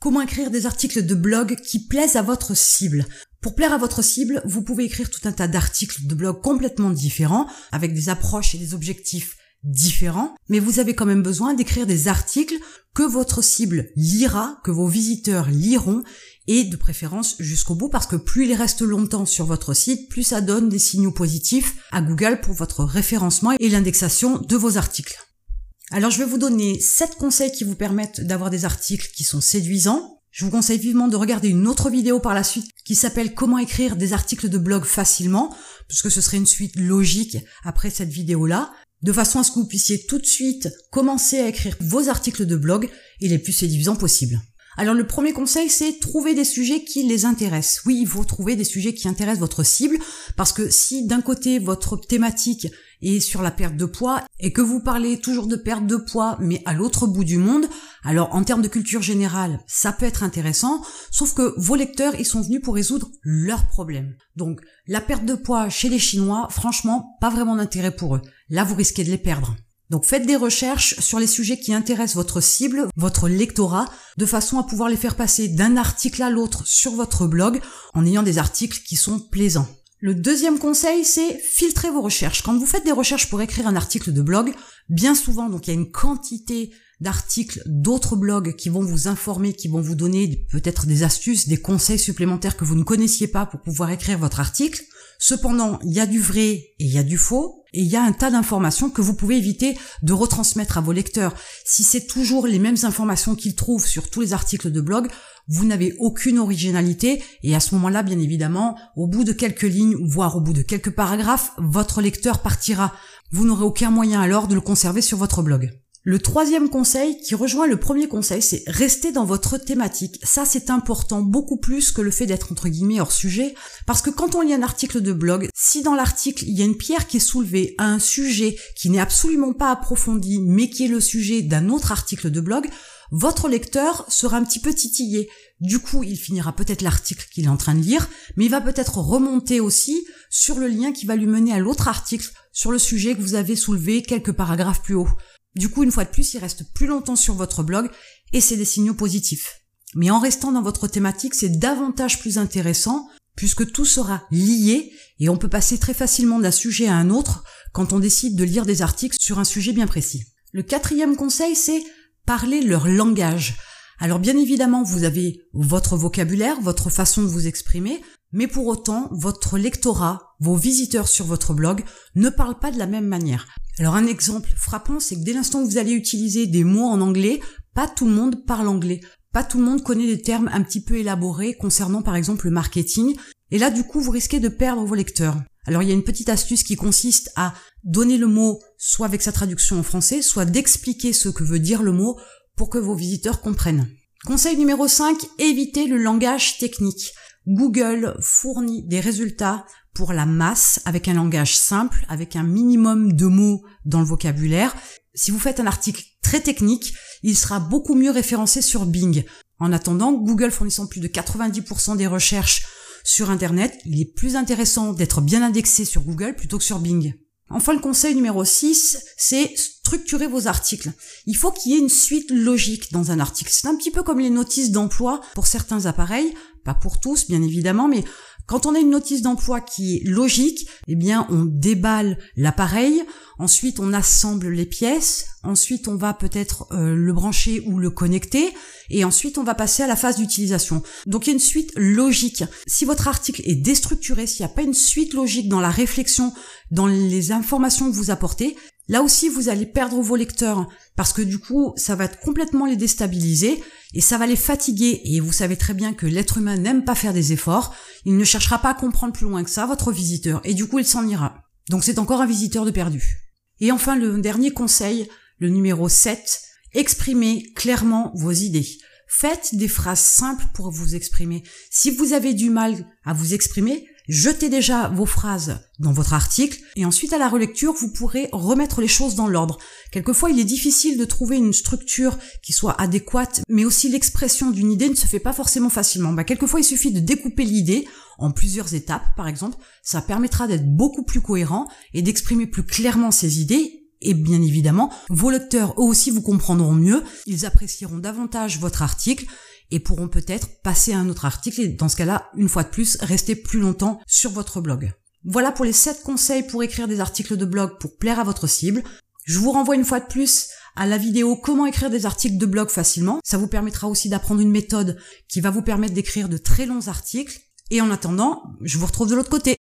Comment écrire des articles de blog qui plaisent à votre cible? Pour plaire à votre cible, vous pouvez écrire tout un tas d'articles de blog complètement différents, avec des approches et des objectifs différents, mais vous avez quand même besoin d'écrire des articles que votre cible lira, que vos visiteurs liront, et de préférence jusqu'au bout, parce que plus ils restent longtemps sur votre site, plus ça donne des signaux positifs à Google pour votre référencement et l'indexation de vos articles. Alors je vais vous donner 7 conseils qui vous permettent d'avoir des articles qui sont séduisants, je vous conseille vivement de regarder une autre vidéo par la suite qui s'appelle Comment écrire des articles de blog facilement, puisque ce serait une suite logique après cette vidéo-là, de façon à ce que vous puissiez tout de suite commencer à écrire vos articles de blog et les plus séduisants possibles. Alors le premier conseil, c'est trouver des sujets qui les intéressent. Oui, il faut trouver des sujets qui intéressent votre cible, parce que si d'un côté votre thématique est sur la perte de poids et que vous parlez toujours de perte de poids, mais à l'autre bout du monde, alors en termes de culture générale, ça peut être intéressant, sauf que vos lecteurs, ils sont venus pour résoudre leurs problèmes. Donc la perte de poids chez les Chinois, franchement, pas vraiment d'intérêt pour eux. Là, vous risquez de les perdre. Donc faites des recherches sur les sujets qui intéressent votre cible, votre lectorat, de façon à pouvoir les faire passer d'un article à l'autre sur votre blog en ayant des articles qui sont plaisants. Le deuxième conseil, c'est filtrer vos recherches. Quand vous faites des recherches pour écrire un article de blog, bien souvent, donc il y a une quantité d'articles d'autres blogs qui vont vous informer, qui vont vous donner peut-être des astuces, des conseils supplémentaires que vous ne connaissiez pas pour pouvoir écrire votre article. Cependant, il y a du vrai et il y a du faux, et il y a un tas d'informations que vous pouvez éviter de retransmettre à vos lecteurs. Si c'est toujours les mêmes informations qu'ils trouvent sur tous les articles de blog, vous n'avez aucune originalité, et à ce moment-là, bien évidemment, au bout de quelques lignes, voire au bout de quelques paragraphes, votre lecteur partira. Vous n'aurez aucun moyen alors de le conserver sur votre blog. Le troisième conseil qui rejoint le premier conseil, c'est rester dans votre thématique. Ça, c'est important beaucoup plus que le fait d'être entre guillemets hors sujet, parce que quand on lit un article de blog, si dans l'article il y a une pierre qui est soulevée à un sujet qui n'est absolument pas approfondi, mais qui est le sujet d'un autre article de blog, votre lecteur sera un petit peu titillé. Du coup, il finira peut-être l'article qu'il est en train de lire, mais il va peut-être remonter aussi sur le lien qui va lui mener à l'autre article sur le sujet que vous avez soulevé quelques paragraphes plus haut. Du coup, une fois de plus, il reste plus longtemps sur votre blog et c'est des signaux positifs. Mais en restant dans votre thématique, c'est davantage plus intéressant puisque tout sera lié et on peut passer très facilement d'un sujet à un autre quand on décide de lire des articles sur un sujet bien précis. Le quatrième conseil, c'est parler leur langage. Alors bien évidemment, vous avez votre vocabulaire, votre façon de vous exprimer, mais pour autant, votre lectorat, vos visiteurs sur votre blog ne parlent pas de la même manière. Alors un exemple frappant, c'est que dès l'instant que vous allez utiliser des mots en anglais, pas tout le monde parle anglais. Pas tout le monde connaît des termes un petit peu élaborés concernant par exemple le marketing. Et là, du coup, vous risquez de perdre vos lecteurs. Alors il y a une petite astuce qui consiste à donner le mot soit avec sa traduction en français, soit d'expliquer ce que veut dire le mot pour que vos visiteurs comprennent. Conseil numéro 5, évitez le langage technique. Google fournit des résultats pour la masse avec un langage simple, avec un minimum de mots dans le vocabulaire. Si vous faites un article très technique, il sera beaucoup mieux référencé sur Bing. En attendant, Google fournissant plus de 90% des recherches sur Internet, il est plus intéressant d'être bien indexé sur Google plutôt que sur Bing. Enfin, le conseil numéro 6, c'est structurer vos articles. Il faut qu'il y ait une suite logique dans un article. C'est un petit peu comme les notices d'emploi pour certains appareils, pas pour tous bien évidemment, mais quand on a une notice d'emploi qui est logique, eh bien on déballe l'appareil, ensuite on assemble les pièces, ensuite on va peut-être euh, le brancher ou le connecter, et ensuite on va passer à la phase d'utilisation. Donc il y a une suite logique. Si votre article est déstructuré, s'il n'y a pas une suite logique dans la réflexion, dans les informations que vous apportez, Là aussi, vous allez perdre vos lecteurs parce que du coup, ça va complètement les déstabiliser et ça va les fatiguer. Et vous savez très bien que l'être humain n'aime pas faire des efforts. Il ne cherchera pas à comprendre plus loin que ça votre visiteur et du coup, il s'en ira. Donc c'est encore un visiteur de perdu. Et enfin, le dernier conseil, le numéro 7, exprimez clairement vos idées. Faites des phrases simples pour vous exprimer. Si vous avez du mal à vous exprimer, Jetez déjà vos phrases dans votre article et ensuite à la relecture, vous pourrez remettre les choses dans l'ordre. Quelquefois, il est difficile de trouver une structure qui soit adéquate, mais aussi l'expression d'une idée ne se fait pas forcément facilement. Bah, quelquefois, il suffit de découper l'idée en plusieurs étapes, par exemple. Ça permettra d'être beaucoup plus cohérent et d'exprimer plus clairement ses idées et bien évidemment, vos lecteurs eux aussi vous comprendront mieux, ils apprécieront davantage votre article et pourront peut-être passer à un autre article et dans ce cas-là, une fois de plus, rester plus longtemps sur votre blog. Voilà pour les 7 conseils pour écrire des articles de blog pour plaire à votre cible. Je vous renvoie une fois de plus à la vidéo comment écrire des articles de blog facilement. Ça vous permettra aussi d'apprendre une méthode qui va vous permettre d'écrire de très longs articles. Et en attendant, je vous retrouve de l'autre côté.